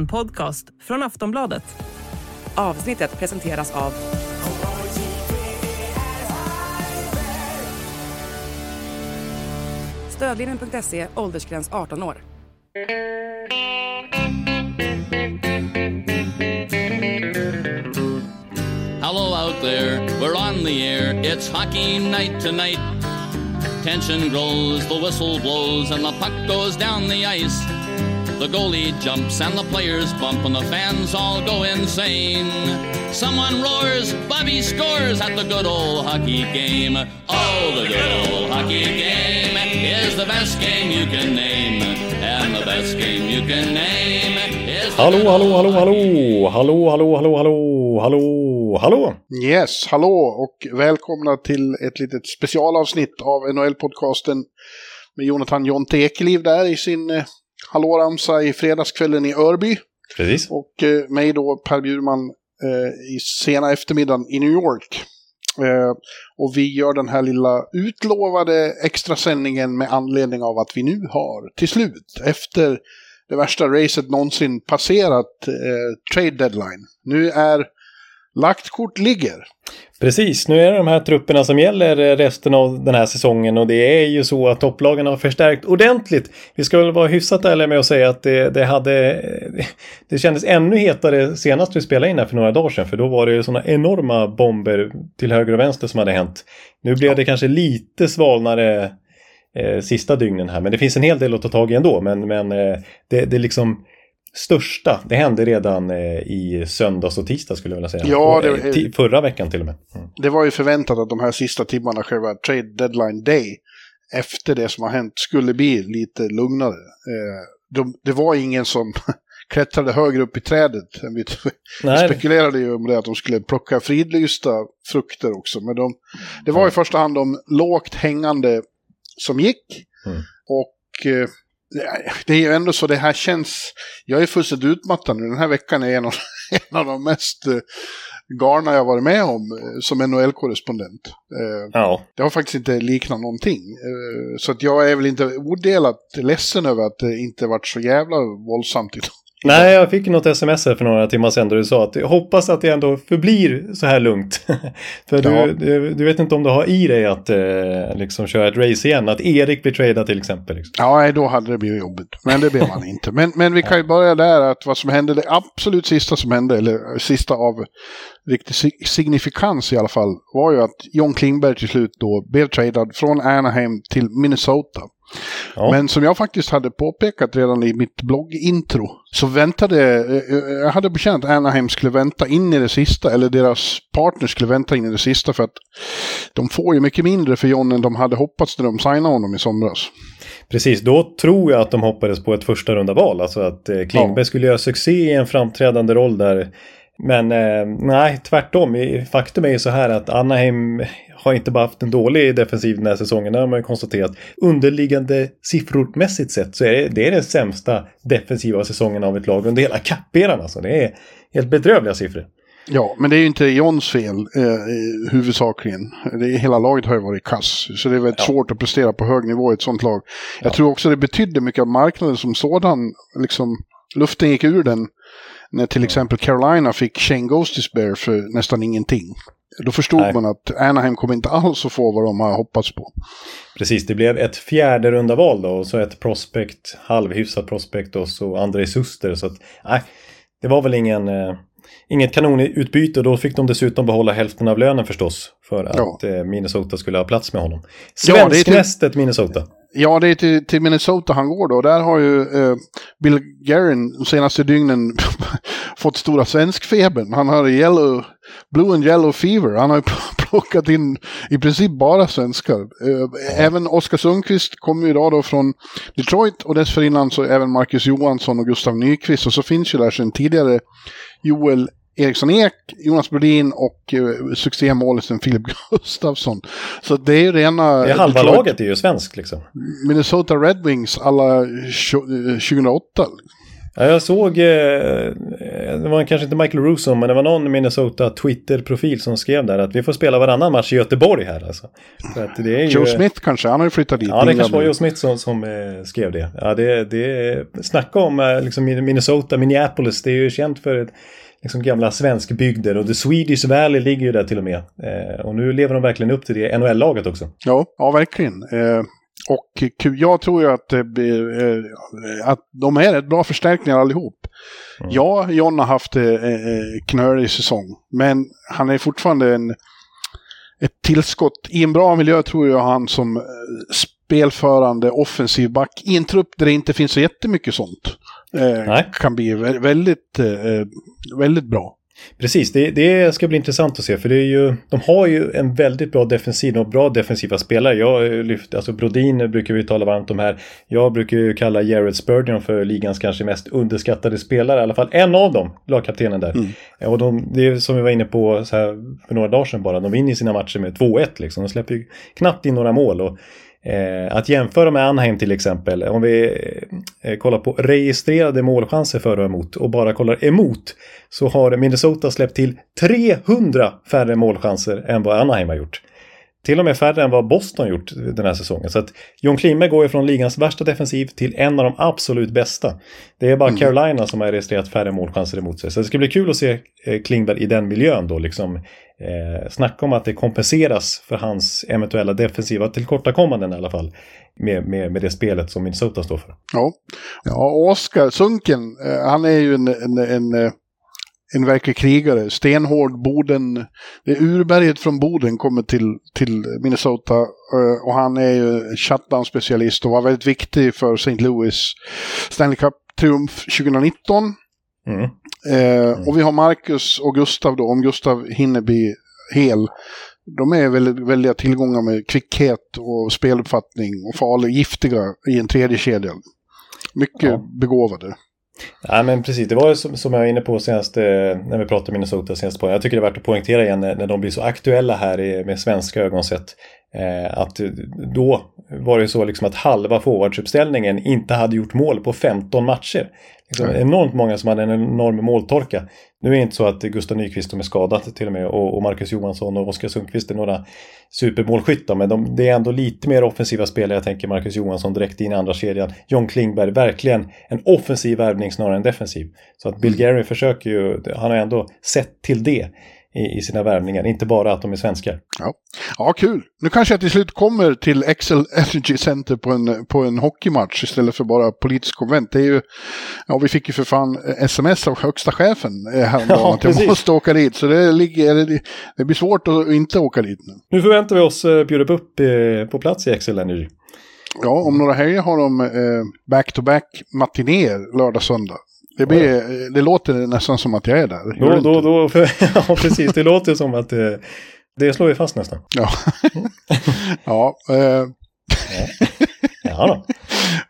En podcast från Aftonbladet. Avsnittet presenteras av Stödlinjen.se, åldersgräns 18 år. Hello out there, we're on the air. It's hockey night tonight. Tension grows, the whistle blows, and the puck goes down the ice. The goalie jumps and the players bump, and the fans all go insane. Someone roars, Bobby scores at the good old hockey game. Oh, the good old hockey game is the best game you can name. And the best game you can name is the Hallå, hallå, hallå, hallå, hallå, hallå, hallå, hallå, hallå, hallå. Yes, hallå och välkomna till ett litet specialavsnitt av NHL-podcasten med Jonathan Jonte Ekeliv där i sin eh, hallåramsa i fredagskvällen i Örby. Precis. Och eh, mig då, Per Bjurman, eh, i sena eftermiddagen i New York. Eh, och vi gör den här lilla utlovade extrasändningen med anledning av att vi nu har till slut, efter det värsta racet någonsin passerat eh, trade deadline. Nu är lagt kort ligger. Precis, nu är det de här trupperna som gäller resten av den här säsongen och det är ju så att topplagen har förstärkt ordentligt. Vi ska väl vara hyfsat ärliga med att säga att det, det hade... Det kändes ännu hetare senast vi spelade in här för några dagar sedan för då var det ju sådana enorma bomber till höger och vänster som hade hänt. Nu blev det kanske lite svalnare eh, sista dygnen här men det finns en hel del att ta tag i ändå men, men eh, det, det liksom största, det hände redan eh, i söndags och tisdag skulle jag vilja säga. Ja, det- eh, ti- förra veckan till och med. Mm. Det var ju förväntat att de här sista timmarna, själva trade deadline day, efter det som har hänt, skulle bli lite lugnare. Eh, de, det var ingen som klättrade högre upp i trädet. Vi Nej, spekulerade ju om det, att de skulle plocka fridlysta frukter också. Men de, det var i första hand de lågt hängande som gick. Mm. Och det är ju ändå så, det här känns... Jag är fullständigt utmattad nu. Den här veckan är en av, en av de mest eh, galna jag varit med om eh, som NHL-korrespondent. Eh, ja. det har faktiskt inte liknat någonting. Så att jag är väl inte odelat ledsen över att det inte varit så jävla våldsamt idag. Nej, jag fick något sms här för några timmar sedan där du sa att jag hoppas att det ändå förblir så här lugnt. för Ja. du, du, du vet inte om du har i dig att eh, liksom köra ett race igen, att Erik blir tradad till exempel. Liksom. Ja, då hade det blivit jobbigt. Men det blev man inte. Men, men vi kan ju börja där att vad som hände, det absolut sista som hände, eller sista av riktig sig- signifikans i alla fall, var ju att John Klingberg till slut då blev tradad från Anaheim till Minnesota. Ja. Men som jag faktiskt hade påpekat redan i mitt bloggintro så väntade, eh, jag hade bekänt att Anaheim skulle vänta in i det sista, eller deras partner skulle vänta in i det sista för att de får ju mycket mindre för John än de hade hoppats när de signade honom i somras. Precis, då tror jag att de hoppades på ett första runda val. Alltså att eh, Klingberg Ja. skulle göra succé i en framträdande roll där. Men eh, nej, tvärtom. Faktum är ju så här att Anaheim har inte bara haft en dålig defensiv den här säsongen. Det har man ju konstaterat. Underliggande siffrormässigt sett så är det, det är den sämsta defensiva säsongen av ett lag under hela kapperan. Alltså. Det är helt bedrövliga siffror. Ja, men det är ju inte Johns fel eh, huvudsakligen. Det är, hela laget har ju varit kass. Så det är väldigt Ja. svårt att prestera på hög nivå i ett sånt lag. Jag Ja. tror också det betydde mycket att marknaden som sådan, liksom, luften gick ur den. När till exempel Carolina fick Shane Gostisbehere för nästan ingenting. Då förstod Nej. man att Anaheim kommer inte alls att få vad de har hoppats på. Precis, det blev ett fjärde runda val då och så ett prospect, halvhyfsat prospect och så André Suster. Så att, nej, det var väl ingen, eh, inget kanonutbyte och då fick de dessutom behålla hälften av lönen förstås. För att Ja. eh, Minnesota skulle ha plats med honom. Ja, det är typ- Svensknästet Minnesota. Ja, det är till, till Minnesota han går då. Där har ju eh, Bill Guerin de senaste dygnen fått stora svenskfebern. Han har yellow, blue and yellow fever. Han har ju plockat in i princip bara svenskar. Eh, Även Oskar Sundqvist kommer ju idag då från Detroit och dessförinnan så även Marcus Johansson och Gustav Nyqvist. Och så finns ju där sedan tidigare Joel Eriksson Ek, Jonas Brodin och eh, succémålisen Filip Gustafsson. Så det är ju rena... Det är halva Detroit- laget är ju svensk liksom. Minnesota Red Wings alla tjo- eh, 2008. Ja, jag såg, eh, det var kanske inte Michael Russo, men det var någon Minnesota Twitter-profil som skrev där att vi får spela varannan match i Göteborg här alltså. Ju, Joe Smith kanske, han har ju flyttat dit. Ja, det kanske var. Joe Smith som, som eh, skrev det. Ja, det, det snacka om liksom Minnesota, Minneapolis, det är ju känt för ett, liksom gamla svenskbygder och The Swedish Valley ligger ju där till och med. Eh, och nu lever de verkligen upp till det NHL-laget också. Ja, ja verkligen. Eh, och jag tror ju att, blir, eh, att de är rätt bra förstärkningar allihop. Ja, John har haft eh, eh, knölig säsong, men han är fortfarande en, ett tillskott. I en bra miljö tror jag han som eh, spelförande offensiv back i en trupp där det inte finns så jättemycket sånt. Eh, kan bli vä- väldigt, eh, väldigt bra. Precis, det, det ska bli intressant att se för det är ju, de har ju en väldigt bra defensiv och bra defensiva spelare. Jag ju lyft, alltså Brodin brukar vi tala varmt om här. Jag brukar ju kalla Jared Spurgeon för ligans kanske mest underskattade spelare, i alla fall en av dem, lagkaptenen där. Och de, det är som vi var inne på så här för några dagar sedan bara, de vinner sina matcher med 2-1 liksom. De släpper ju knappt in några mål. Och, Eh, att jämföra med Anaheim till exempel, om vi eh, kollar på registrerade målchanser för och emot och bara kollar emot så har Minnesota släppt till 300 färre målchanser än vad Anaheim har gjort. Till och med färre än vad Boston gjort den här säsongen. Så att John Klingberg går ifrån ligans värsta defensiv till en av de absolut bästa. Det är bara Carolina som har registrerat färre målchanser emot sig. Så det ska bli kul att se eh, Klingberg i den miljön då. Liksom, eh, snacka om att det kompenseras för hans eventuella defensiva tillkortakommanden i alla fall. Med, med, med det spelet som Minnesota står för. Ja, ja Oskar Sunken, eh, han är ju en, en, en, eh, en verklig krigare. Stenhård Boden. Det är urberget från Boden kommer till, till Minnesota. eh, Och han är ju shutdown-specialist och var väldigt viktig för St. Louis Stanley Cup-triumf 2019. Mm. Eh, Och vi har Marcus och Gustav då, om Gustav hinner bli hel. De är väldigt, väldiga tillgångar med kvickhet och speluppfattning och farliga, giftiga i en tredje kedja. Mycket Ja. begåvade. Ja, men precis. Det var som, som jag var inne på senast eh, när vi pratade Minnesota senast på. Jag tycker det är värt att poängtera igen när, när de blir så aktuella här med svenska ögon sett. Eh, att då var det så liksom att halva forwardsuppställningen inte hade gjort mål på 15 matcher. Liksom enormt många som hade en enorm måltorka. Nu är det inte så att Gustav Nyqvist är skadat till och med och, och Marcus Johansson och Oskar Sundqvist är några supermålskyttar. Men de, det är ändå lite mer offensiva spelare. Jag tänker Marcus Johansson direkt in i andra kedjan. John Klingberg, verkligen en offensiv värvning snarare än defensiv. Så att Bill Gary försöker ju, han har ändå sett till det i, i sina värvningar. Inte bara att de är svenskar. Ja. ja, kul. Nu kanske jag till slut kommer till Excel Energy Center på en, på en hockeymatch istället för bara politisk konvent. Det är ju, ja, vi fick ju för fan sms av högsta chefen eh, häromdagen Ja, att jag precis. måste åka dit. Så det, ligger, det, det blir svårt att inte åka dit nu. Nu förväntar vi oss eh, bjuda upp eh, på plats i Excel Energy. Ja, om några helger har de eh, back-to-back matinéer lördag, söndag. Det, blir, det låter nästan som att jag är där. Det Då, då, då, för, ja, precis. Det låter som att eh, det slår vi fast nästan. Ja, ja eh, Ja, då.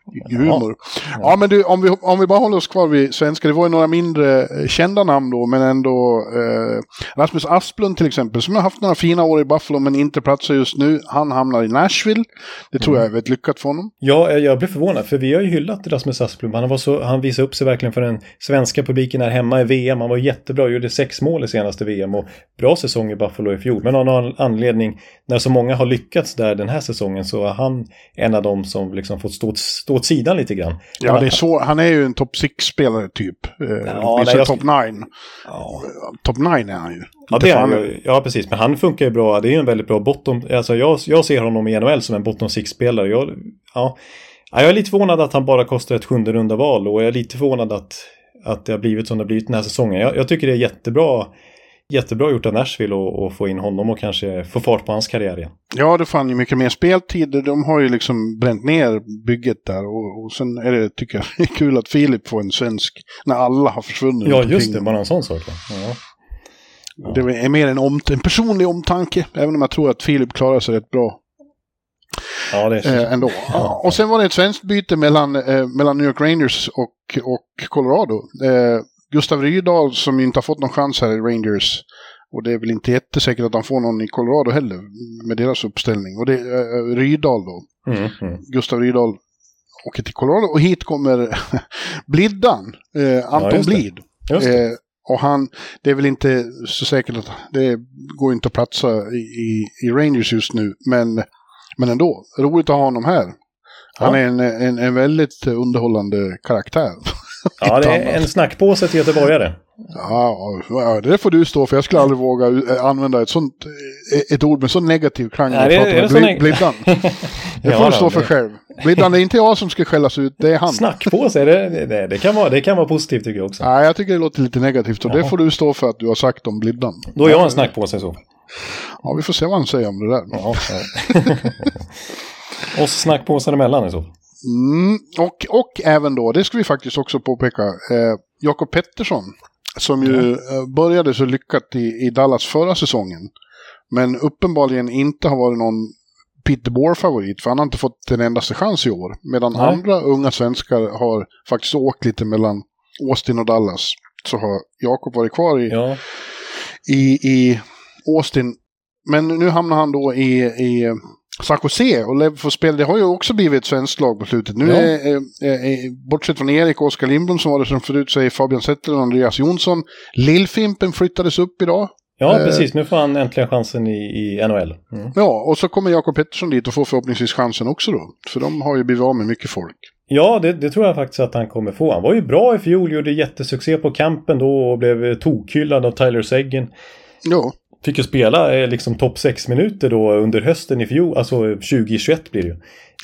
humor. Ja, men du, om vi, om vi bara håller oss kvar vid svenska. Det var ju några mindre eh, kända namn då, men ändå. Eh, Rasmus Asplund till exempel, som har haft några fina år i Buffalo, men inte platsar just nu. Han hamnar i Nashville. Det tror jag är väldigt lyckat för honom. Ja, jag blev förvånad för vi har ju hyllat Rasmus Asplund. Han, var så, han visade upp sig verkligen för den svenska publiken här hemma i VM. Han var jättebra, gjorde sex mål i senaste VM och bra säsong i Buffalo i fjol. Men av någon anledning, när så många har lyckats där den här säsongen så är han en av dem som liksom fått stå, stå åt sidan lite grann. Ja, det är så, han är ju en top 6-spelare typ. Eh, Ja, nej, jag- top 9. Ja, Top 9 är han ju. Ja, det är fan- han ju. ja, precis. Men han funkar ju bra. Det är ju en väldigt bra bottom. Alltså jag, jag ser honom i NHL som en bottom six-spelare. Jag, ja. Ja, jag är lite förvånad att han bara kostar ett sjunde runda val och jag är lite förvånad att, att det har blivit som det har blivit den här säsongen. Jag, jag tycker det är jättebra, jättebra gjort av Nashville och få in honom och kanske få fart på hans karriär igen. Ja, det fann ju mycket mer speltid. De har ju liksom bränt ner bygget där. Och, och sen är det, tycker jag, det är kul att Filip får en svensk när alla har försvunnit. Ja, just det. Bara en sån sak. Ja. Det är mer en, om, en personlig omtanke, även om jag tror att Filip klarar sig rätt bra Ja, det är eh, ändå. Ja. Och sen var det ett svenskt byte mellan, eh, mellan New York Rangers och, och Colorado. Eh, Gustav Rydahl som inte har fått någon chans här i Rangers. Och det är väl inte jättesäkert att han får någon i Colorado heller med deras uppställning. Och det är eh, Rydahl då. Mm, mm. Gustav Rydahl åker till Colorado och hit kommer Bliddan, eh, Anton just det. Blid. Just. Eh, och han, det är väl inte så säkert att det går inte att platsa i, i, i Rangers just nu, men, men ändå, roligt att ha honom här. Han Ja. är en, en, en väldigt underhållande karaktär. Ja, det annat. är en snackpåse till göteborgare. Ja, ja, det får du stå för. Jag skulle aldrig våga eh, använda ett sånt, eh, ett ord med så negativ klang. Nej, det- är det så Bli- neg- Bliddan. Det får du stå för det- själv. Bliddan, det är inte jag som ska skällas ut, det är han. Snackpåse, det, det, det, kan vara, det kan vara positivt tycker jag också. Nej, jag tycker det låter lite negativt och det Jaha. får du stå för att du har sagt om Bliddan. Då är jag en snackpåse så. Ja, vi får se vad han säger om det där. Ja, Oss snackpåsar emellan i så fall. Mm, och, och även då, det ska vi faktiskt också påpeka, eh, Jakob Pettersson. Som ju eh, började så lyckat i, i Dallas förra säsongen. Men uppenbarligen inte har varit någon Peter Bohr-favorit, för han har inte fått en endaste chans i år. Medan Nej. andra unga svenskar har faktiskt åkt lite mellan Austin och Dallas. Så har Jakob varit kvar i, Ja, i, i Austin. Men nu hamnar han då i, i Jose och Lev får. Det har ju också blivit ett svenskt lag på slutet. Nu Ja. är, är, är, bortsett från Erik och Oskar Lindblom som var det som förut, så är Fabian Zetterlund och Andreas Jonsson. Lillfimpen flyttades upp idag. ja Eh. precis. Nu får han äntligen chansen i, i NHL. Mm. Ja, och så kommer Jakob Pettersson dit och får förhoppningsvis chansen också då. För de har ju blivit av med mycket folk. Ja, det, det tror jag faktiskt att han kommer få. Han var ju bra i fjol, gjorde jättesuccé på campen då och blev tokhyllad av Tyler Seguin. Ja, Fick ju spela eh, liksom topp 6 minuter då under hösten i fjol, alltså 2021 blir det ju.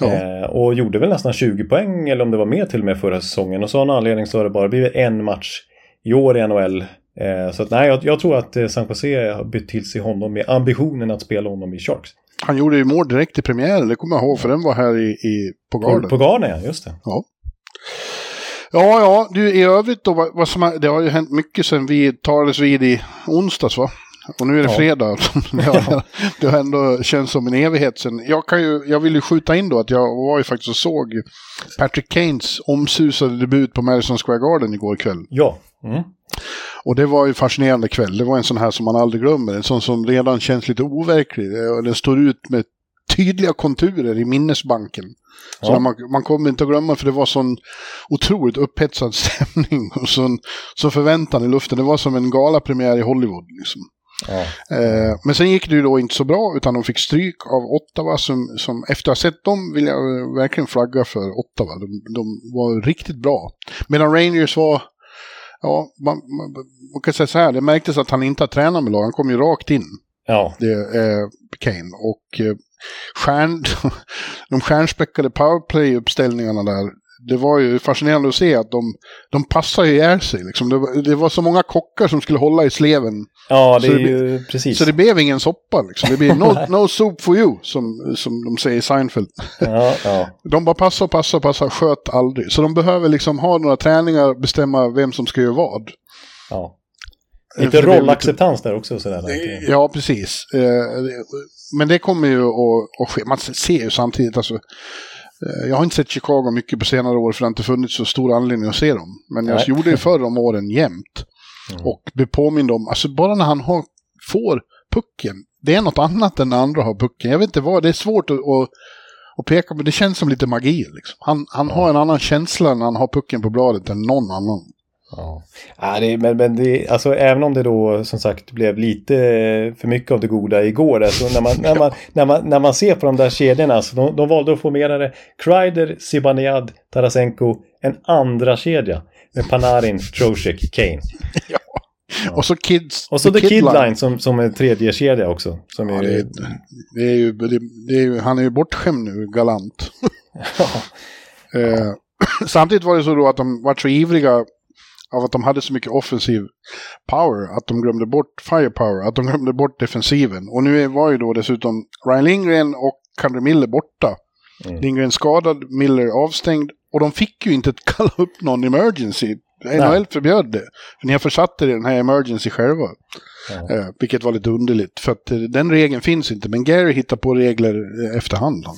Ja. Eh, och gjorde väl nästan 20 poäng eller om det var mer till och med förra säsongen. Och så av någon anledning så har det bara blivit en match i år i NHL. Eh, så att, nej, jag, jag tror att eh, San Jose har bytt till sig honom med ambitionen att spela honom i Sharks. han gjorde ju mål direkt i premiären, det kommer jag ihåg, för den var här i, i, på På, garden. på Garden, ja, just det. Ja. Ja, ja, du i övrigt då, vad, vad som det har ju hänt mycket sen vi talades vid i onsdags va? Och nu är det Ja. fredag. har, det har ändå känts som en evighet sen. Jag, kan ju, jag vill ju skjuta in då att jag var ju faktiskt och såg Patrick Kanes omsusade debut på Madison Square Garden igår kväll. Ja. Mm. Och det var ju fascinerande kväll. Det var en sån här som man aldrig glömmer. En sån som redan känns lite overklig. Eh, Den står ut med tydliga konturer i minnesbanken. Så Ja. man, man kommer inte att glömma för det var sån otroligt upphetsad stämning och sån, så förväntan i luften. Det var som en galapremiär i Hollywood. Liksom. Ja. Eh, men sen gick det ju då inte så bra utan de fick stryk av Ottawa som, som efter att ha sett dem vill jag eh, verkligen flagga för Ottawa. De, de var riktigt bra. Medan Rangers var, ja, man, man, man kan säga så här, det märktes att han inte har tränat med lag, han kom ju rakt in, ja. det, eh, Kane. Och eh, stjärn, de stjärnspäckade powerplay-uppställningarna där, det var ju fascinerande att se att de, de passar ju ihjäl sig. Liksom. Det, var, det var så många kockar som skulle hålla i sleven Ja, det Så är det ju precis. så det blev ingen soppa liksom. Det blir no, no soup for you, som, som de säger i Seinfeld. Ja, ja. De bara passar och passar och passar, sköt aldrig. Så de behöver liksom ha några träningar, bestämma vem som ska göra vad. ja. Lite rollacceptans där också. Sådär. Ja, precis. Eh, Men det kommer ju att ske. Man ser ju samtidigt, alltså. Eh, Jag har inte sett Chicago mycket på senare år för det har inte funnits så stor anledning att se dem. Men jag Nej. gjorde ju förr om åren jämt. Mm. Och blev påmind om, alltså bara när han har, får pucken, det är något annat än när andra har pucken. Jag vet inte vad, det är svårt att, att, att peka på, det känns som lite magi. Liksom. Han, han har en annan känsla när han har pucken på bladet än någon annan. Ja. Ja, det, men men det, alltså, även om det då som sagt blev lite för mycket av det goda igår. Alltså, när, man, när, man, när, man, när man ser på de där kedjorna. Alltså, de, de valde att formera det. Kreider, Zibanejad, Tarasenko. En andra kedja Med Panarin, Trocheck, Kane. Och så Kids. Och så The Kid Line som, som är tredje kedja också. Som Ja, är, det, det är ju, det, det är ju, han är ju bortskämd nu, galant. eh, samtidigt var det så då att de var så ivriga av att de hade så mycket offensiv power, att de glömde bort firepower, att de glömde bort defensiven. Och nu var ju då dessutom Ryan Lindgren och Kandre Miller borta. Mm. Lindgren skadad, Miller avstängd. Och de fick ju inte kalla upp någon emergency. NHL förbjöd det. För ni har försatt er i den här emergency själva. Ja. Eh, vilket var lite underligt. För att eh, den regeln finns inte. Men Gary hittar på regler eh, efterhand. Han.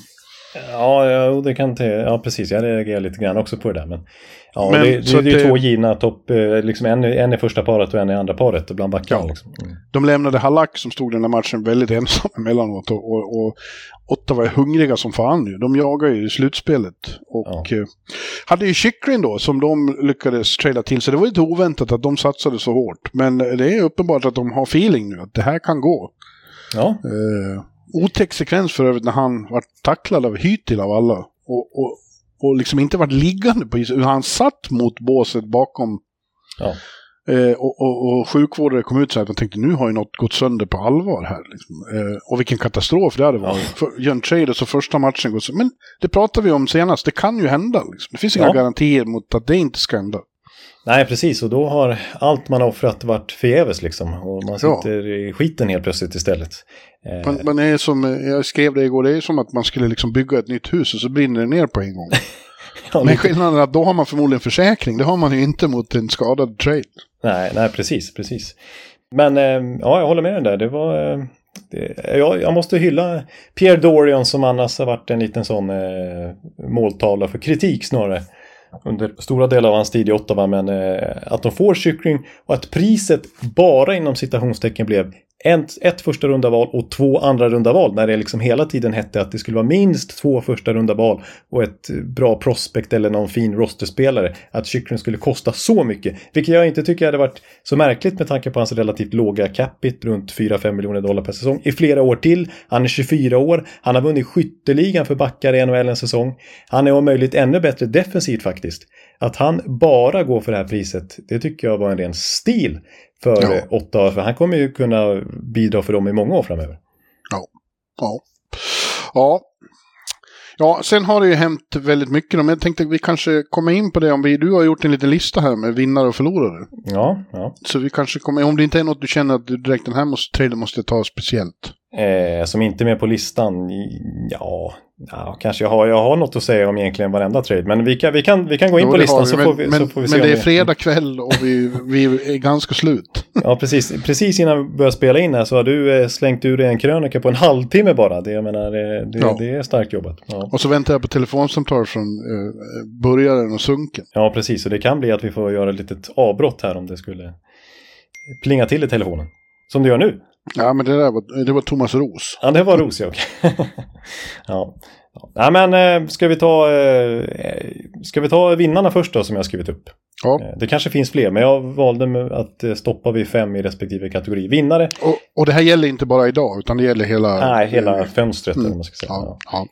Ja, ja det kan inte... Ja, precis. Jag reagerar lite grann också på det där. Men, ja, Men, det, det, så det är ju två givna topp... eh, Liksom en, en i första paret och en i andra paret bland backarna. Ja. Liksom. Mm. De lämnade Halak som stod den här matchen väldigt ensam emellanåt. Och, och, och Ottawa är hungriga som fan nu. De jagar ju i slutspelet. Och eh, hade ju Chychrun då som de lyckades trada till sig. Det var lite oväntat att de satsade så hårt. Men det är uppenbart att de har feeling nu att det här kan gå. Ja, Eh, otäck sekvens för övrigt när han var tacklad av Hytil av alla. Och, och, och liksom inte varit liggande på isen. Han satt mot båset bakom. Ja. Eh, och, och, och sjukvårdare kom ut så här att man tänkte nu har ju något gått sönder på allvar här. Liksom. Eh, och vilken katastrof det hade varit. För John Traders och första matchen går så. Men det pratade vi om senast. Det kan ju hända. Liksom. Det finns inga Ja. garantier mot att det inte ska hända. Nej precis. Och då har allt man har offrat varit förgäves liksom. Och man Ja. sitter i skiten helt plötsligt istället. Eh, Man, man är som, jag skrev det igår, det är som att man skulle liksom bygga ett nytt hus och så brinner det ner på en gång. ja, Men skillnaden är att då har man förmodligen försäkring. Det har man ju inte mot en skadad trade. Nej, nej, precis, precis. Men eh, ja, jag håller med dig där. Det var... Eh, det, jag, jag måste hylla Pierre Dorian som annars har varit en liten sån eh, måltavla för kritik snarare. Under stora delar av hans tid i Ottawa, men eh, att de får Kyckling och att priset bara inom citationstecken blev ett, ett första runda val och två andra runda val när det liksom hela tiden hette att det skulle vara minst två första runda val och ett bra prospect eller någon fin rosterspelare. Att Kyckling skulle kosta så mycket. Vilket jag inte tycker hade varit så märkligt med tanke på hans relativt låga capita runt 4-5 miljoner dollar per säsong i flera år till. Han är 24 år. Han har vunnit skytteligan för backar i NHL en säsong. Han är om möjligt ännu bättre defensivt faktiskt. Att han bara går för det här priset, det tycker jag var en ren stil för Ja. ja. åtta år. För han kommer ju kunna bidra för dem i många år framöver. Ja. Ja. Ja, sen har det ju hänt väldigt mycket. Men jag tänkte att vi kanske kommer in på det om vi... Du har gjort en liten lista här med vinnare och förlorare. Ja, ja. Så vi kanske kommer... Om det inte är något du känner att du direkt den här måste, traden måste ta speciellt. Eh, som inte är med på listan, ja, ja kanske jag har, jag har något att säga om egentligen varenda trade. Men vi kan, vi kan, vi kan gå in Jo, på listan har så, vi, får vi, men, så får vi se Men det är vi- fredag kväll och vi, vi är ganska slut. Ja, precis. Precis innan vi började spela in här så har du eh, slängt ur dig en krönika på en halvtimme bara. Det, jag menar, eh, det, Ja. det är starkt jobbat. Ja. Och så väntar jag på telefonsamtal från eh, börjaren och sunken. ja, precis. Och det kan bli att vi får göra ett litet avbrott här om det skulle plinga till i telefonen. Som det gör nu. Ja, men det där var, det var Thomas Ros. Ja, det var Rosie, okej. ja. ja. Men eh, ska vi ta... Eh, ska vi ta vinnarna först då som jag skrivit upp? Ja. Eh, Det kanske finns fler, men jag valde att stoppa vid fem i respektive kategori. Vinnare? Och, och det här gäller inte bara idag, utan det gäller hela... Nej, hela fönstret Mm. eller vad man ska säga. Ja, ja.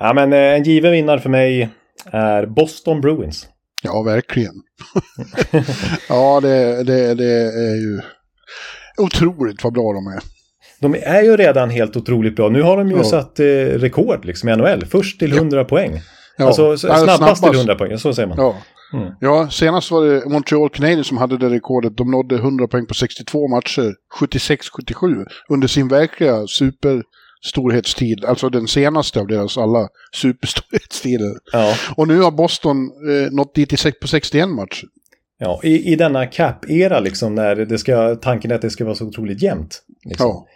Ja. Men en given vinnare för mig är Boston Bruins. ja verkligen. ja, det, det, det är ju otroligt vad bra de är. De är ju redan helt otroligt bra. Nu har de ju Ja. satt eh, rekord liksom i NHL. Först till 100 poäng. Ja, alltså så- ja, snabbast, till 100 poäng, så säger man. Ja. Mm. ja, senast var det Montreal Canadiens som hade det rekordet. De nådde 100 poäng på 62 matcher, 76-77, under sin verkliga superstorhetstid. Alltså den senaste av deras alla superstorhetstider. Ja. Och nu har Boston eh, nått dit på 61 matcher. Ja, i, i denna cap-era liksom när det ska, tanken är att det ska vara så otroligt jämnt. Liksom. Ja.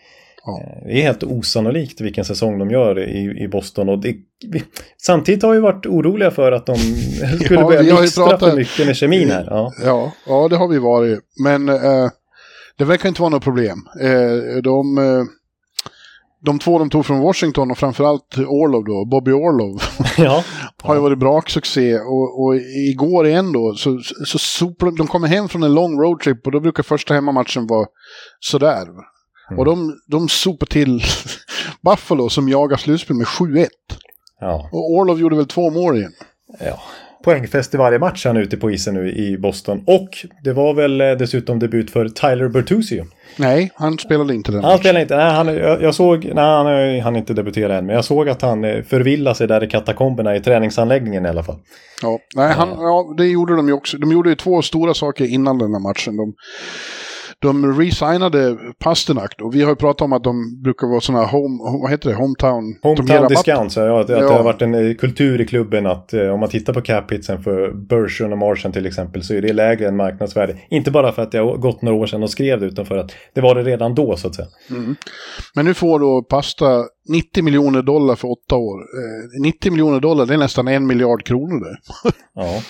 Ja. Det är helt osannolikt vilken säsong de gör i, i Boston. Och det, vi, samtidigt har vi varit oroliga för att de skulle Ja, börja mixtra för mycket med kemin här. Ja. Ja, ja, det har vi varit. Men eh, det verkar inte vara något problem. Eh, de, eh, de två de tog från Washington och framförallt Orlov då, Bobby Orlov, ja. har ju varit braksuccé. Och, och igår igen då, så, så soplade, de kommer hem från en lång roadtrip och då brukar första hemmamatchen vara sådär. Och de, de sopar till Buffalo som jagar slutspel med 7-1. ja. Och Orlov gjorde väl två mål igen. ja. Poängfest i varje match han är ute på isen nu i Boston. Och det var väl eh, dessutom debut för Tyler Bertuzzi. Nej, han spelade inte den Han matchen. spelar inte. Nej, han, jag, jag såg, nej, han har inte debuterat än, men jag såg att han eh, förvillade sig där i katakomberna i träningsanläggningen i alla fall. Ja, nej, han, ja, det gjorde de ju också. De gjorde ju två stora saker innan den här matchen. De, de resignade Pasternak och vi har ju pratat om att de brukar vara sådana home, vad heter det, hometown. Hometown discounts, ja, att, att Ja. det har varit en eh, kultur i klubben att eh, om man tittar på cap-hitsen för Bergeron och Martian till exempel så är det lägre än marknadsvärde. Inte bara för att det har gått några år sedan och skrev det utan för att det var det redan då så att säga. Men nu får då Pasta 90 miljoner dollar för åtta år. Eh, 90 miljoner dollar, det är nästan en miljard kronor det. Ja.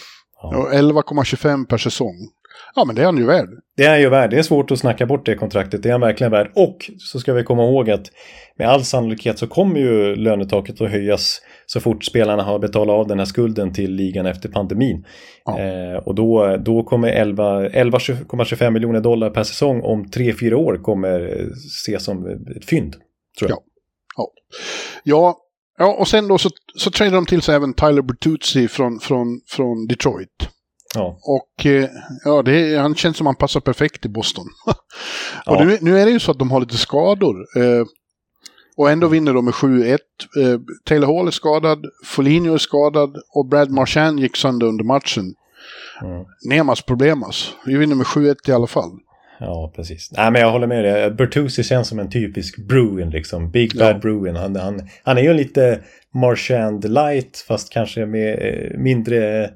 Och 11,25 per säsong. Ja, men det är han ju värd. Det är ju värd. Det är svårt att snacka bort det kontraktet. Det är han verkligen värd. Och så ska vi komma ihåg att med all sannolikhet så kommer ju lönetaket att höjas så fort spelarna har betalat av den här skulden till ligan efter pandemin. Ja. Eh, och då, då kommer 11 11,25 miljoner dollar per säsong om 3-4 år kommer eh, ses som ett fynd. Tror jag. Ja. Ja, ja och sen då så, så tradar de till sig även Tyler Bertuzzi från, från, från Detroit. Ja. Och eh, ja, det, han känns som han passar perfekt i Boston. och Ja. nu, nu är det ju så att de har lite skador. Eh, och ändå vinner de med 7-1. Eh, Taylor Hall är skadad, Foligno är skadad och Brad Marchand gick sönder under matchen. Mm. Nemas problemas. Vi vinner med 7-1 i alla fall. Ja, precis. Nej, men jag håller med dig. Bertuzzi känns som en typisk Bruin, liksom. Big Bad Ja. Bruin. Han, han, han är ju lite Marchand light, fast kanske med eh, mindre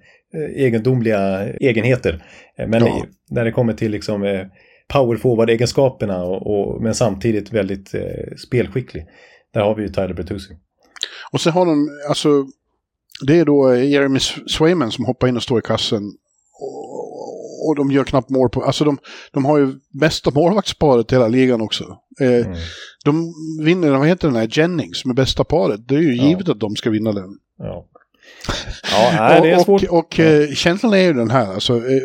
egendomliga egenheter. Eh, Men Ja. när det kommer till liksom eh, power forward-egenskaperna, och, och, men samtidigt väldigt eh, spelskicklig. Där har vi ju Tyler Bertuzzi. Och sen har de, alltså, det är då eh, Jeremy Swayman som hoppar in och står i kassen. Och, och de gör knappt mål på, alltså de, de har ju bästa målvaktsparet i hela ligan också. Eh, Mm. De vinner, vad heter den här, Jennings med bästa paret. Det är ju Ja. givet att de ska vinna den. Ja. Ja, nej, det är och svårt. och, och eh, känslan är ju den här, alltså, eh,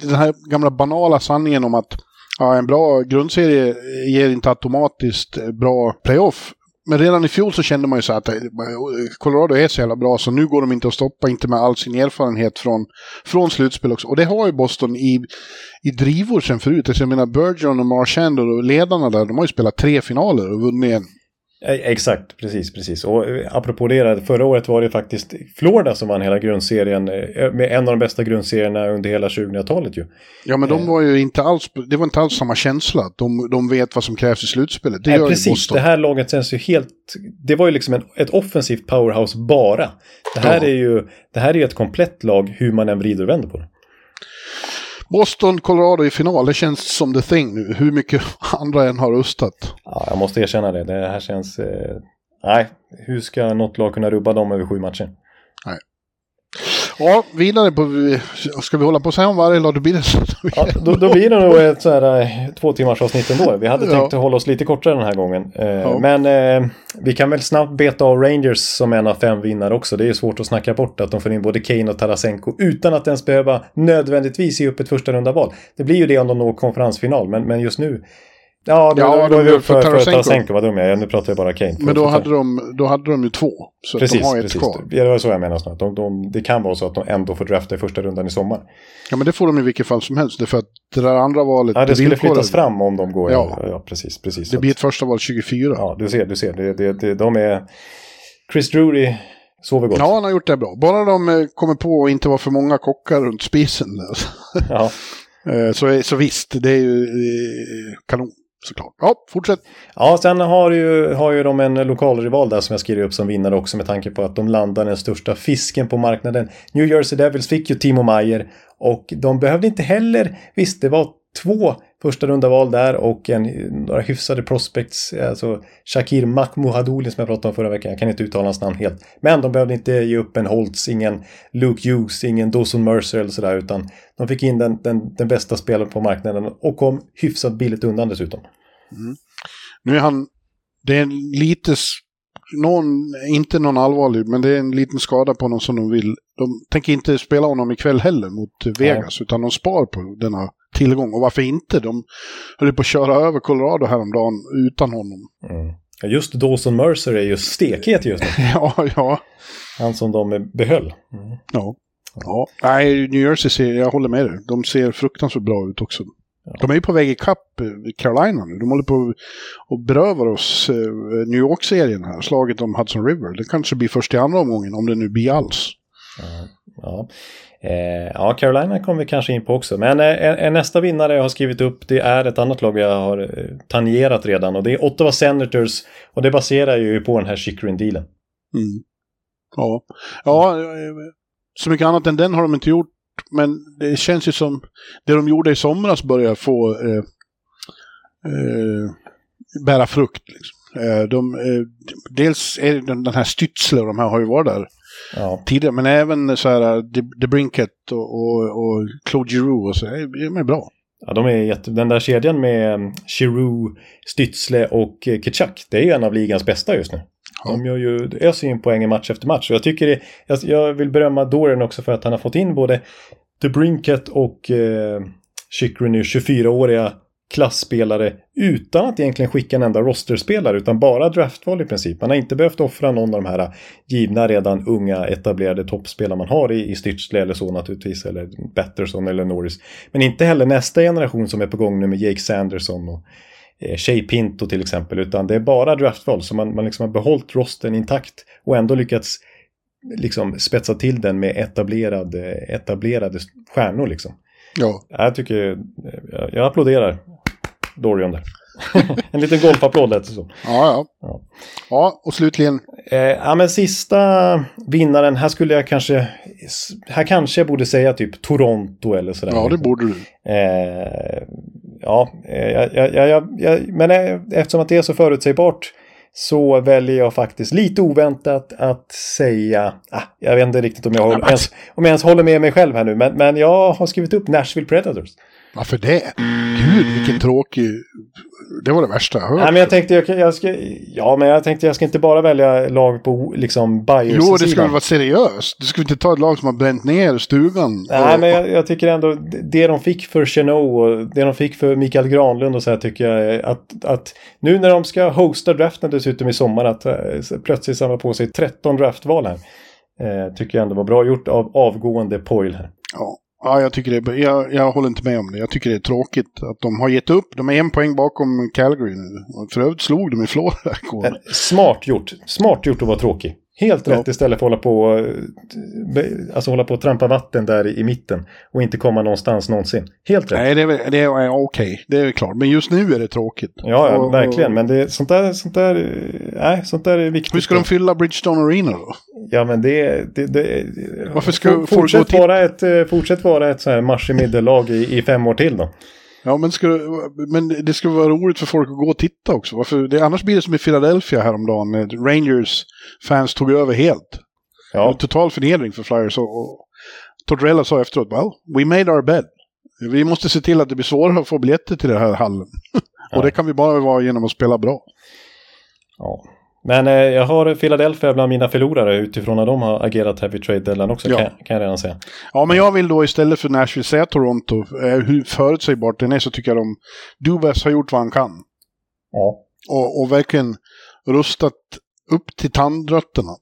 den här gamla banala sanningen om att ja, en bra grundserie ger inte automatiskt eh, bra playoff. Men redan i fjol så kände man ju så att Colorado är så jävla bra så nu går de inte att stoppa, inte med all sin erfarenhet från, från slutspel också. Och det har ju Boston i, i drivor sen förut. Alltså, jag menar Bergeron och Marchand och ledarna där, de har ju spelat tre finaler och vunnit en. Eh, Exakt, precis, precis. Och eh, apropå det, där, förra året var det faktiskt Florida som vann hela grundserien eh, med en av de bästa grundserierna under hela 2000-talet ju. Ja, men de var ju inte alls, det var inte alls samma känsla. De, de vet vad som krävs i slutspelet. Det Nej, gör ju precis, Boston. det här laget känns ju helt... Det var ju liksom en, ett offensivt powerhouse bara. Det här, Ja. är ju, det här är ju ett komplett lag hur man än vrider och vänder på det. Boston, Colorado i final, det känns som the thing nu. Hur mycket andra än har röstat. Ja, jag måste erkänna det. Det här känns... Eh, nej, hur ska något lag kunna rubba dem över sju matcher? Ja, vidare på... Ska vi hålla på så här om varje lag? Då blir det. Ja, då, då blir det nog ett så här, eh, två timmars avsnitt ändå. Vi hade Ja. tänkt hålla oss lite kortare den här gången. Eh, Ja. Men eh, vi kan väl snabbt beta av Rangers som en av fem vinnare också. Det är ju svårt att snacka bort att de får in både Kane och Tarasenko utan att ens behöva nödvändigtvis ge upp ett första runda val. Det blir ju det om de når konferensfinal, men, men just nu... Ja, då, Ja, då, de går vi gör upp för, för Tarasenko. Vad dum jag är. Nu pratar jag bara Kane. Men då För- hade, de, då hade de ju två. Så att Precis, de har ett precis. kvar. Ja, det var så jag menade snart. De, de, det kan vara så att de ändå får drafta i första rundan i sommar. Ja, men det får de i vilket fall som helst. Det är för att det där andra valet... Ja, det skulle villkorade- flyttas fram om de går. Ja, Ja. ja precis. precis. Det blir ett första val 24. Ja, du ser, du ser. Det, det, det, de är... Chris Drury sover gott. Ja, han har gjort det bra. Bara de eh, kommer på att inte vara för många kockar runt spisen. Ja. Eh, Så, så visst, det är ju eh, kanon såklart. Ja, fortsätt. ja, sen har ju, har ju de en lokalrival där som jag skriver upp som vinnare också med tanke på att de landar den största fisken på marknaden. New Jersey Devils fick ju Timo Meyer och de behövde inte heller, visst det var två första runda val där och en, några hyfsade prospects, alltså Shakir Makhmouhadouli som jag pratade om förra veckan, jag kan inte uttala hans namn helt. Men de behövde inte ge upp en Holtz, ingen Luke Hughes, ingen Dawson Mercer eller sådär utan de fick in den, den, den bästa spelaren på marknaden och kom hyfsat billigt undan dessutom. Nu är han... Det är en lite... Någon, inte någon allvarlig, men det är en liten skada på honom som de vill. De tänker inte spela honom ikväll heller mot Vegas, utan de spar på denna tillgång. Och varför inte? De höll på att köra över Colorado häromdagen utan honom. Mm. Ja, Just Dawson Mercer är ju stekhet just nu. Ja, ja. Han som de behöll. Mm. Ja. ja. Nej, New Jersey ser, jag håller med dig. De ser fruktansvärt bra ut också. De är ju på väg ikapp eh, Carolina nu. De håller på och berövar oss eh, New York-serien här. Slaget om Hudson River. Det kanske blir först i andra omgången, om det nu blir alls. Ja, Ja. Eh, ja, Carolina kommer vi kanske in på också. Men eh, nästa vinnare jag har skrivit upp det är ett annat lag jag har eh, tangerat redan och det är Ottawa Senators och det baserar ju på den här Chikrin-dealen. Mm. Ja. ja, eh, så mycket annat än den har de inte gjort. Men det känns ju som det de gjorde i somras börjar få eh, eh, bära frukt. Liksom. Eh, de, eh, dels är den, den här Stützle och de här har ju varit där ja. tidigare. Men även så här The Brinket och, och, och Claude Giroux och så. De är bra. Ja, de är jätte... Den där kedjan med Giroux, Stützle och Kitchak. Det är ju en av ligans bästa just nu. Ja. De gör ju, öser in poäng i match efter match. Och jag tycker det, jag, jag vill berömma Doren också för att han har fått in både The Brinket och eh, Chikrin nu 24-åriga klassspelare utan att egentligen skicka en enda rosterspelare utan bara draftval i princip. Man har inte behövt offra någon av de här givna redan unga etablerade toppspelare man har i, i Stützle eller så naturligtvis eller Batterson eller Norris. Men inte heller nästa generation som är på gång nu med Jake Sanderson och eh, Shay Pinto till exempel utan det är bara draftval så man, man liksom har behållit rosten intakt och ändå lyckats liksom spetsa till den med etablerade, etablerade stjärnor liksom. Ja. Jag tycker, jag, jag applåderar Dorian där. en liten golfapplåd lät det så. Ja, ja. Ja, och slutligen. Eh, ja, men sista vinnaren. Här skulle jag kanske... Här kanske jag borde säga typ Toronto eller sådär. Ja, det borde du. Eh, ja, eh, jag, jag, jag, men eh, eftersom att det är så förutsägbart så väljer jag faktiskt lite oväntat att säga, ah, jag vet inte riktigt om jag, håller, ens, om jag ens håller med mig själv här nu, men, men jag har skrivit upp Nashville Predators. Varför det? Gud, vilken tråkig... Det var det värsta jag hört. Nej, men jag tänkte jag, jag ska... Ja, men jag tänkte jag ska inte bara välja lag på liksom bios Jo, det skulle vara seriöst. Du skulle inte ta ett lag som har bränt ner stugan. Nej, och... men jag, jag, tycker ändå det de fick för Chenot och det de fick för Mikael Granlund och så här tycker jag att, att nu när de ska hosta draften dessutom i sommar att äh, plötsligt samla på sig 13 draftval här. Eh, tycker jag ändå var bra gjort av avgående Poil här. Ja. Ja, jag, tycker det, jag, jag håller inte med om det. Jag tycker det är tråkigt att de har gett upp. De är en poäng bakom Calgary nu. För övrigt slog de i Florida. Eh, smart gjort. Smart gjort att vara tråkig. Helt rätt ja. istället för att hålla på, eh, alltså hålla på och trampa vatten där i mitten och inte komma någonstans någonsin. Helt rätt. Nej, det är, det är okej. Okay. Det är klart. Men just nu är det tråkigt. Ja, ja och, verkligen. Men det, sånt, där, sånt, där, nej, sånt där är viktigt. Hur ska de fylla Bridgestone Arena då? Ja, men det... det, det Varför ska fortsätt, vara ett, eh, fortsätt vara ett så här marsch i i, i fem år till då. Ja, men, ska, men det ska vara roligt för folk att gå och titta också. Varför, det, annars blir det som i Philadelphia häromdagen när Rangers fans tog över helt. Ja. Total förnedring för Flyers. Och, och Tortorella sa efteråt, well, we made our bed. Vi måste se till att det blir svårare att få biljetter till den här hallen. Ja. och det kan vi bara vara genom att spela bra. Ja, men eh, jag har Philadelphia bland mina förlorare utifrån när de har agerat heavy trade deadline också, ja. kan, kan, jag redan säga. Ja, men jag vill då istället för Nashville säga Toronto. Eh, hur förutsägbart den är så tycker jag de... Dubas har gjort vad han kan. Ja. Och, och verkligen rustat upp till tandrötterna.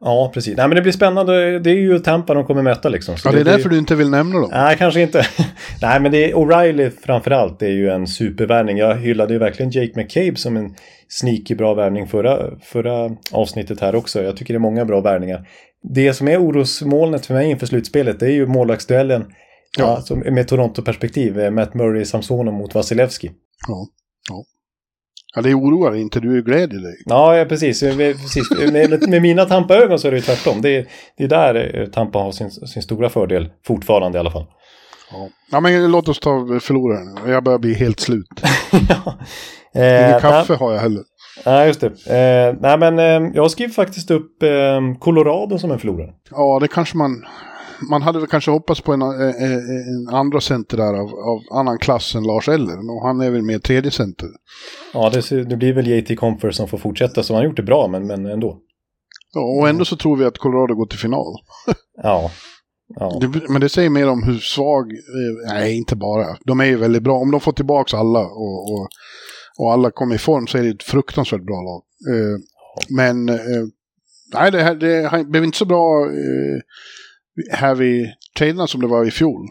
Ja, precis. Nej, men det blir spännande. Det är ju Tampa de kommer möta liksom. Så ja, det är det, därför det... du inte vill nämna dem. Nej, kanske inte. Nej, men det är O'Reilly framförallt. Det är ju en supervärvning. Jag hyllade ju verkligen Jake McCabe som en sneaky bra värvning förra, förra avsnittet här också. Jag tycker det är många bra värvningar. Det som är orosmolnet för mig inför slutspelet det är ju målvaktsduellen ja. Alltså med Toronto-perspektiv. Matt Murray Samsonov mot Vasilevski. Ja, ja. Ja, det oroar inte, du är glädje dig. Ja, ja precis. precis. Med, med, mina Tampa-ögon så är det ju tvärtom. Det är, det är där eh, Tampa har sin, sin stora fördel, fortfarande i alla fall. Ja. ja, men låt oss ta förloraren. Jag börjar bli helt slut. ja. Eh, Ingen kaffe nej, har jag heller. Nej, just det. Eh, nej, men eh, jag skriver faktiskt upp eh, Colorado som en förlorare. Ja, det kanske man man hade väl kanske hoppats på en, en, eh, eh, en andra center där av, av, annan klass än Lars Eller. Och han är väl mer tredje center. Ja, det, det blir väl JT Comfort som får fortsätta. Så han har gjort det bra, men, men ändå. Ja, och ändå så tror vi att Colorado går till final. ja. ja. Det, men det säger mer om hur svag, eh, nej inte bara, de är ju väldigt bra. Om de får tillbaka alla och, och, och alla kommer i form så är det ett fruktansvärt bra lag. Eh, men eh, nej, det, här, det blev inte så bra eh, heavy traderna som det var i fjol.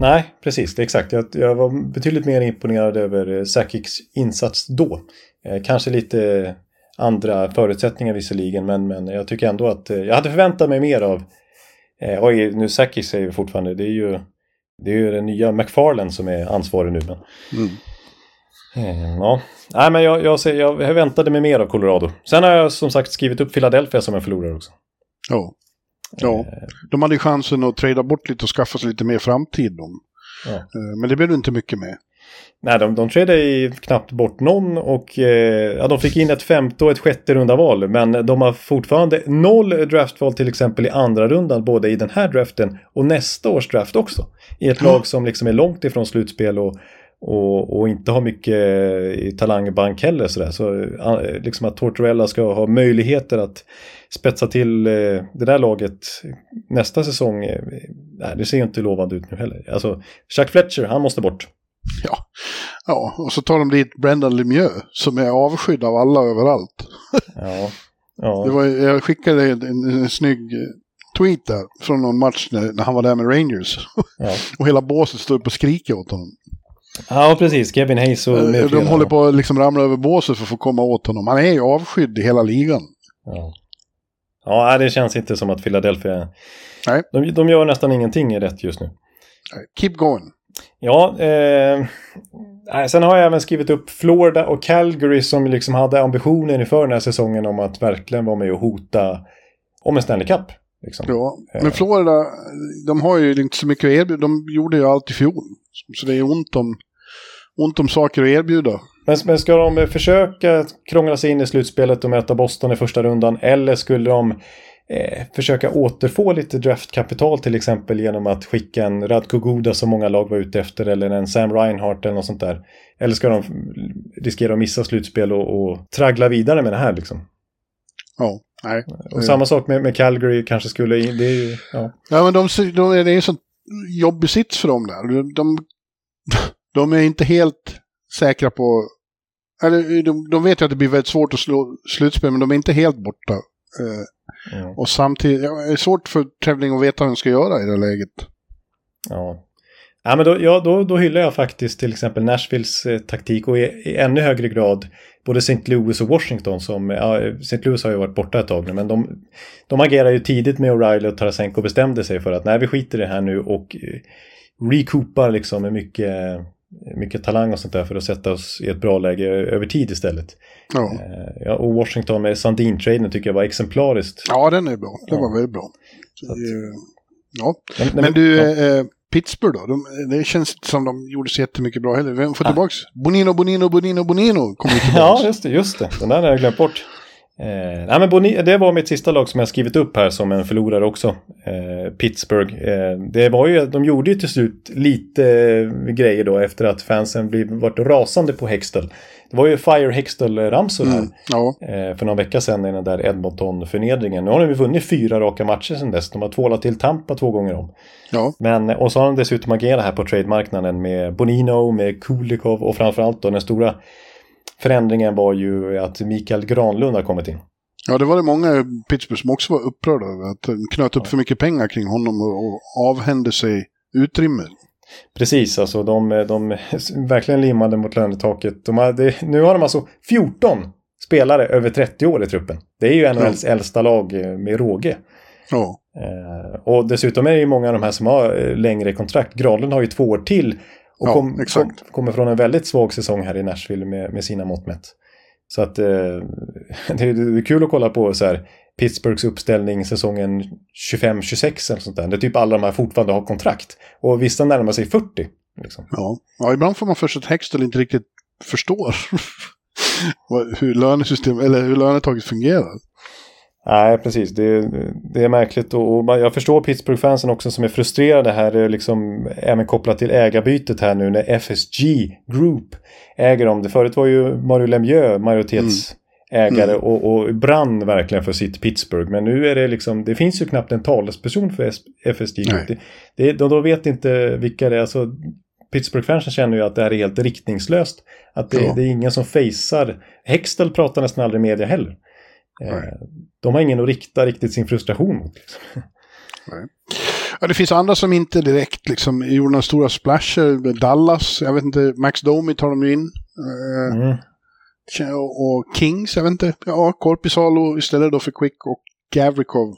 Nej, precis. Det är exakt. Jag, jag var betydligt mer imponerad över eh, Sakics insats då. Eh, kanske lite andra förutsättningar visserligen, men, men jag tycker ändå att eh, jag hade förväntat mig mer av Eh, och nu Sakic säger vi fortfarande, det är ju det är ju den nya McFarland som är ansvarig nu. Men... Mm. Eh, ja, Nej, men jag, jag, jag väntade mig mer av Colorado. Sen har jag som sagt skrivit upp Philadelphia som en förlorare också. Ja. Ja, de hade chansen att trada bort lite och skaffa sig lite mer framtid. De. Ja. Eh, Men det blev det inte mycket med. Nej, de, de tradade knappt bort någon och eh, ja, de fick in ett femte och ett sjätte runda val. Men de har fortfarande noll draftval till exempel i andra rundan både i den här draften och nästa års draft också. I ett lag som liksom är långt ifrån slutspel och, och, och inte har mycket i talangbank heller. Sådär. Så eh, liksom att Tortorella ska ha möjligheter att spetsa till eh, det där laget nästa säsong. eh, Nej, det ser ju inte lovande ut nu heller. Alltså, Chuck Fletcher, han måste bort. Ja. ja, och så tar de dit Brendan Lemieux som är avskydd av alla överallt. Ja. Ja. Det var, jag skickade en, en, en snygg tweet där från någon match när, när han var där med Rangers. Ja. och hela båset stod upp och skriker åt honom. Ja, precis. Kevin Hayes och Eh, De flera. håller på att liksom ramla över båset för att få komma åt honom. Han är ju avskydd i hela ligan. Ja. ja, det känns inte som att Philadelphia... Nej. De, de gör nästan ingenting rätt just nu. Keep going. Ja, eh, sen har jag även skrivit upp Florida och Calgary som liksom hade ambitionen inför den här säsongen om att verkligen vara med och hota om en Stanley Cup. Liksom. Ja, men Florida, de har ju inte så mycket att erbjuda. De gjorde ju allt i fjol. Så det är ont om, ont om saker att erbjuda. Men, men ska de försöka krångla sig in i slutspelet och möta Boston i första rundan eller skulle de eh, försöka återfå lite draftkapital till exempel genom att skicka en Radko Guda som många lag var ute efter eller en Sam Reinhardt eller något sånt där. Eller ska de riskera att missa slutspel och, och traggla vidare med det här liksom? Ja, nej. Och samma sak med, med Calgary kanske skulle det är ju, ja. Ja, men de, de, det är en sån jobbig sits för dem där. De, de, de är inte helt säkra på... Eller de, de vet ju att det blir väldigt svårt att slå slutspel, men de är inte helt borta. Eh, ja. och samtidigt, ja, det är svårt för Trevling att veta vad de ska göra i det läget. Ja. Ja, men då, ja, då, då hyllar jag faktiskt till exempel Nashvilles eh, taktik och i, i ännu högre grad både St. Louis och Washington som, ja, St. Louis har ju varit borta ett tag nu, men de, de agerar ju tidigt med O'Reilly och Tarasenko och bestämde sig för att nej, vi skiter i det här nu och eh, recoupar liksom med mycket, mycket talang och sånt där för att sätta oss i ett bra läge över tid istället. Ja, Eh, Ja, och Washington med Sandin-traden tycker jag var exemplariskt. ja den är bra. Den Ja. var väldigt bra. Så, att- ja. Men, Men du, ja. eh, Pittsburgh då? De, det känns inte som de gjorde så jättemycket bra heller. Vem får tillbaks? Bonino, Bonino, Bonino, Bonino kommer ju Ja, tillbaks. just det, just det. Den där har jag glömt bort. Eh, nej, men Boni, det var mitt sista lag som jag skrivit upp här som en förlorare också. Eh, Pittsburgh. Eh, det var ju, de gjorde ju till slut lite eh, grejer då efter att fansen blev, varit rasande på Hextall. Det var ju Fire Hextall-ramsor här Mm, ja, eh, för någon vecka sedan i den där Edmonton-förnedringen. Nu har de ju vunnit fyra raka matcher sedan dess. De har tvålat till Tampa två gånger om. ja, Men, och så har de dessutom agerat här på trademarknaden med Bonino, med Kulikov och framförallt då den stora förändringen var ju att Mikael Granlund har kommit in. ja, det var det många i Pittsburgh som också var upprörda över. Att de knöt upp för mycket pengar kring honom och, avhände sig utrymme. Precis, alltså de, de verkligen limmade mot lönetaket. De hade, nu har de alltså 14 spelare över 30 år i truppen. Det är ju NHLs äldsta lag eh, med råge. Ja, Eh, och dessutom är det ju många av de här som har eh, längre kontrakt. Granlund har ju två år till. Och Ja, exakt. kom, kommer från en väldigt svag säsong här i Nashville med, med sina mått mätt. Så att eh, det, är, det är kul att kolla på så här Pittsburghs uppställning säsongen 25-26 eller sånt där. Det är typ alla de här fortfarande har kontrakt. Och vissa närmar sig 40. Liksom. ja. ja, ibland får man först att Hextall inte riktigt förstår hur lönesystem, eller hur lönetaget fungerar. Nej, precis. Det, det är märkligt och, och jag förstår Pittsburgh-fansen också som är frustrerade här. Liksom även kopplat till ägarbytet här nu när FSG Group äger dem. Det förut var ju Mario Lemieux majoritetsägare Mm. och, och brann verkligen för sitt Pittsburgh. Men nu är det liksom, det finns ju knappt en talesperson för FSG Group. Det, det, de, de vet inte vilka det är. Alltså, Pittsburgh-fansen känner ju att det här är helt riktningslöst. Att det, Ja. det är ingen som facear. Hextall pratar nästan aldrig i media heller. Eh, Nej. De har ingen att rikta riktigt sin frustration mot. Liksom. Ja, det finns andra som inte direkt liksom gjorde några stora splasher. Dallas, jag vet inte, Max Domi tar de ju in. Eh, Mm. och- och Kings, jag vet inte. Ja, Korpisalo istället då för Quick och Gavrikov.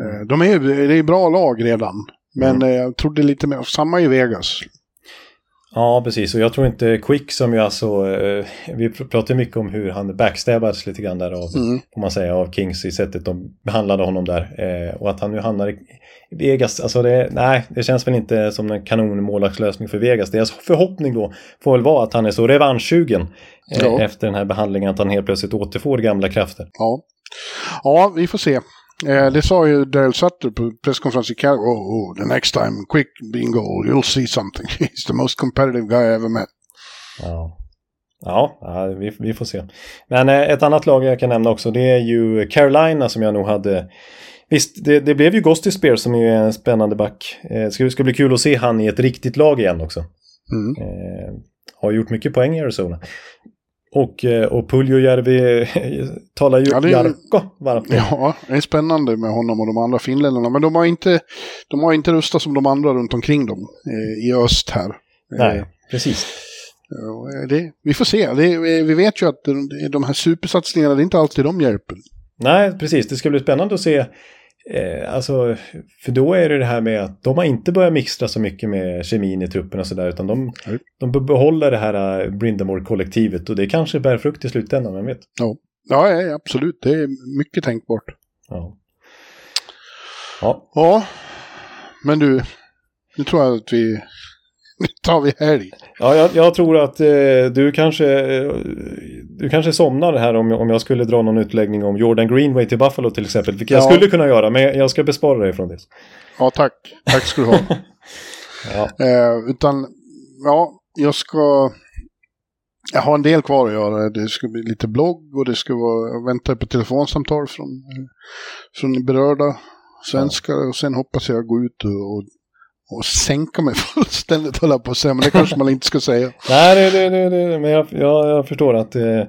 Eh, de är, det är bra lag redan. Men Mm. jag trodde lite mer, samma i Vegas. Ja, precis. Och jag tror inte Quick som ju alltså, eh, vi pr- pratar mycket om hur han backstabbades lite grann där av, Mm. får man säga, av Kings i sättet de behandlade honom där. Eh, och att han nu hamnar i i Vegas, alltså det, nej, det känns väl inte som en kanonmålvaktslösning för Vegas. Deras förhoppning då får väl vara att han är så revanschsugen eh, Ja. efter den här behandlingen att han helt plötsligt återfår gamla krafter. Ja. ja, vi får se. Eh, det sa ju Daryl Sutter på presskonferensen i Calgary. Oh, oh, the next time, quick bingo, you'll see something. He's the most competitive guy I ever met. Ja, ja, vi, vi får se. Men eh, ett annat lag jag kan nämna också det är ju Carolina som jag nog hade Visst, det, det blev ju Ghost Spears som är en spännande back. Eh, Det ska, ska bli kul att se han i ett riktigt lag igen också. Mm. Eh, har gjort mycket poäng i Arizona. Och, eh, och Puljujärvi talar ju Ja, det Jarkko varmt. Ja, det är spännande med honom och de andra finländarna. Men de har inte, de har inte rustat som de andra runt omkring dem eh, i öst här. Nej, Eh, precis. det, vi får se. Det, vi vet ju att de, de här supersatsningarna, det är inte alltid de hjälper. Nej, precis. Det ska bli spännande att se. Eh, alltså, för då är det det här med att de har inte börjat mixtra så mycket med kemin i truppen och sådär. Utan de, Nej. de behåller det här eh, Brindamore-kollektivet. Och det kanske bär frukt i slutändan, vem vet? Ja, ja, ja absolut. Det är mycket tänkbart. Ja. Ja, Ja, men du, nu tror jag att vi... Nu tar vi helg. ja jag, jag tror att eh, du kanske eh, du kanske somnar här om, jag- om jag skulle dra någon utläggning om Jordan Greenway till Buffalo till exempel. Vilket jag Ja. skulle kunna göra, men jag ska bespara dig från det. Ja, tack. Tack ska du ha. Ja, Eh, utan, ja, jag ska... Jag har en del kvar att göra. Det ska bli lite blogg och det ska vara... Jag väntar på telefonsamtal från, eh, från berörda svenskar. Och sen hoppas jag gå ut och, och, och sänka mig fullständigt, höll jag på att säga. Men det kanske man inte ska säga. Nej, det, det, det, men jag, jag, jag förstår att eh,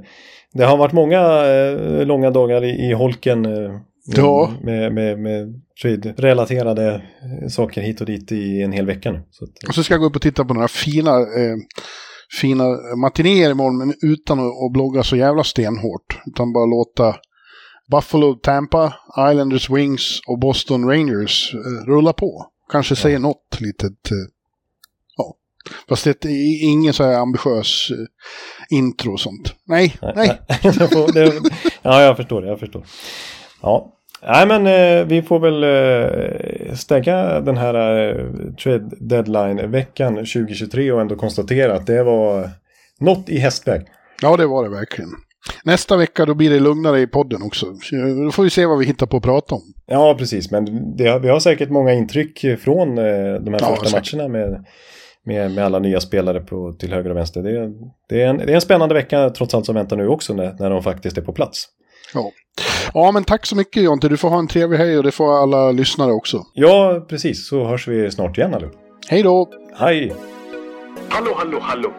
det har varit många eh, långa dagar i, i holken. Eh, Ja. Med, med, med trade-relaterade eh, saker hit och dit i en hel vecka nu. Så att, Och så ska jag gå upp och titta på några fina, eh, fina matinéer imorgon, men utan att, blogga så jävla stenhårt. Utan bara låta Buffalo, Tampa, Islanders, Wings och Boston Rangers eh, rulla på. Kanske säger något litet. Ja. Fast det är ingen så här ambitiös eh, intro och sånt. Nej, nej. det, ja, jag förstår det. Jag förstår. Ja. Nej, men eh, vi får väl eh, stänga den här eh, trade deadline-veckan 2023 och ändå konstatera att det var något i hästväg. Ja, det var det verkligen. Nästa vecka då blir det lugnare i podden också. Så Då får vi se vad vi hittar på att prata om. Ja, precis. Men det, vi har säkert många intryck från eh, de här Ja, första säkert. matcherna med, med, med alla nya spelare på, till höger och vänster. Det, det, är en, det är en spännande vecka trots allt som väntar nu också när, när de faktiskt är på plats. Ja. ja, men tack så mycket Jonte. Du får ha en trevlig helg och det får alla lyssnare också. Ja, precis. Så hörs vi snart igen allihop. Hej då! Hej! Hallå, hallå, hallå.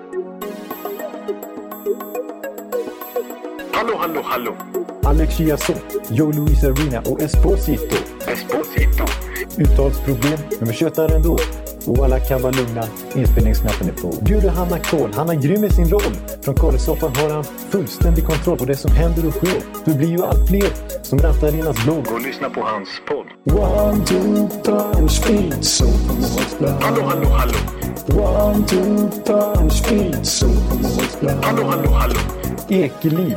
Hallå, hallå, hallå. Alex Chiazot, Joe Luis Arena och Esposito. Esposito. Uttalsproblem, men vi tjötar ändå. Och alla kan vara lugna, inspelningsknappen är på. Bjuder Hanna Kohl, han är grym i sin roll. Från Kållesoffan har han fullständig kontroll på det som händer och sker. Det blir ju allt fler som rattar in hans blogg. Och lyssna på hans podd. One, two, punch, speed, so Hallå, hallå, hallå. One, two, punch, speed, so Hallå, hallå, hallå. Ekeliv,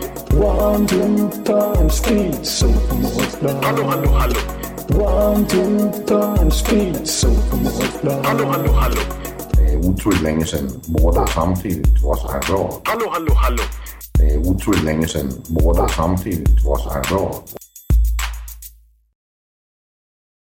One, two, punch, speed, so Hallå, hallå, hallå. One, two, punch, speed, so Hallå, hallå, hallå. Det er utroligt længe siden mor, der samtidig trods har råd. Hallå, hallå, hallå. Det er utroligt længe siden mor, der samtidig trods har råd.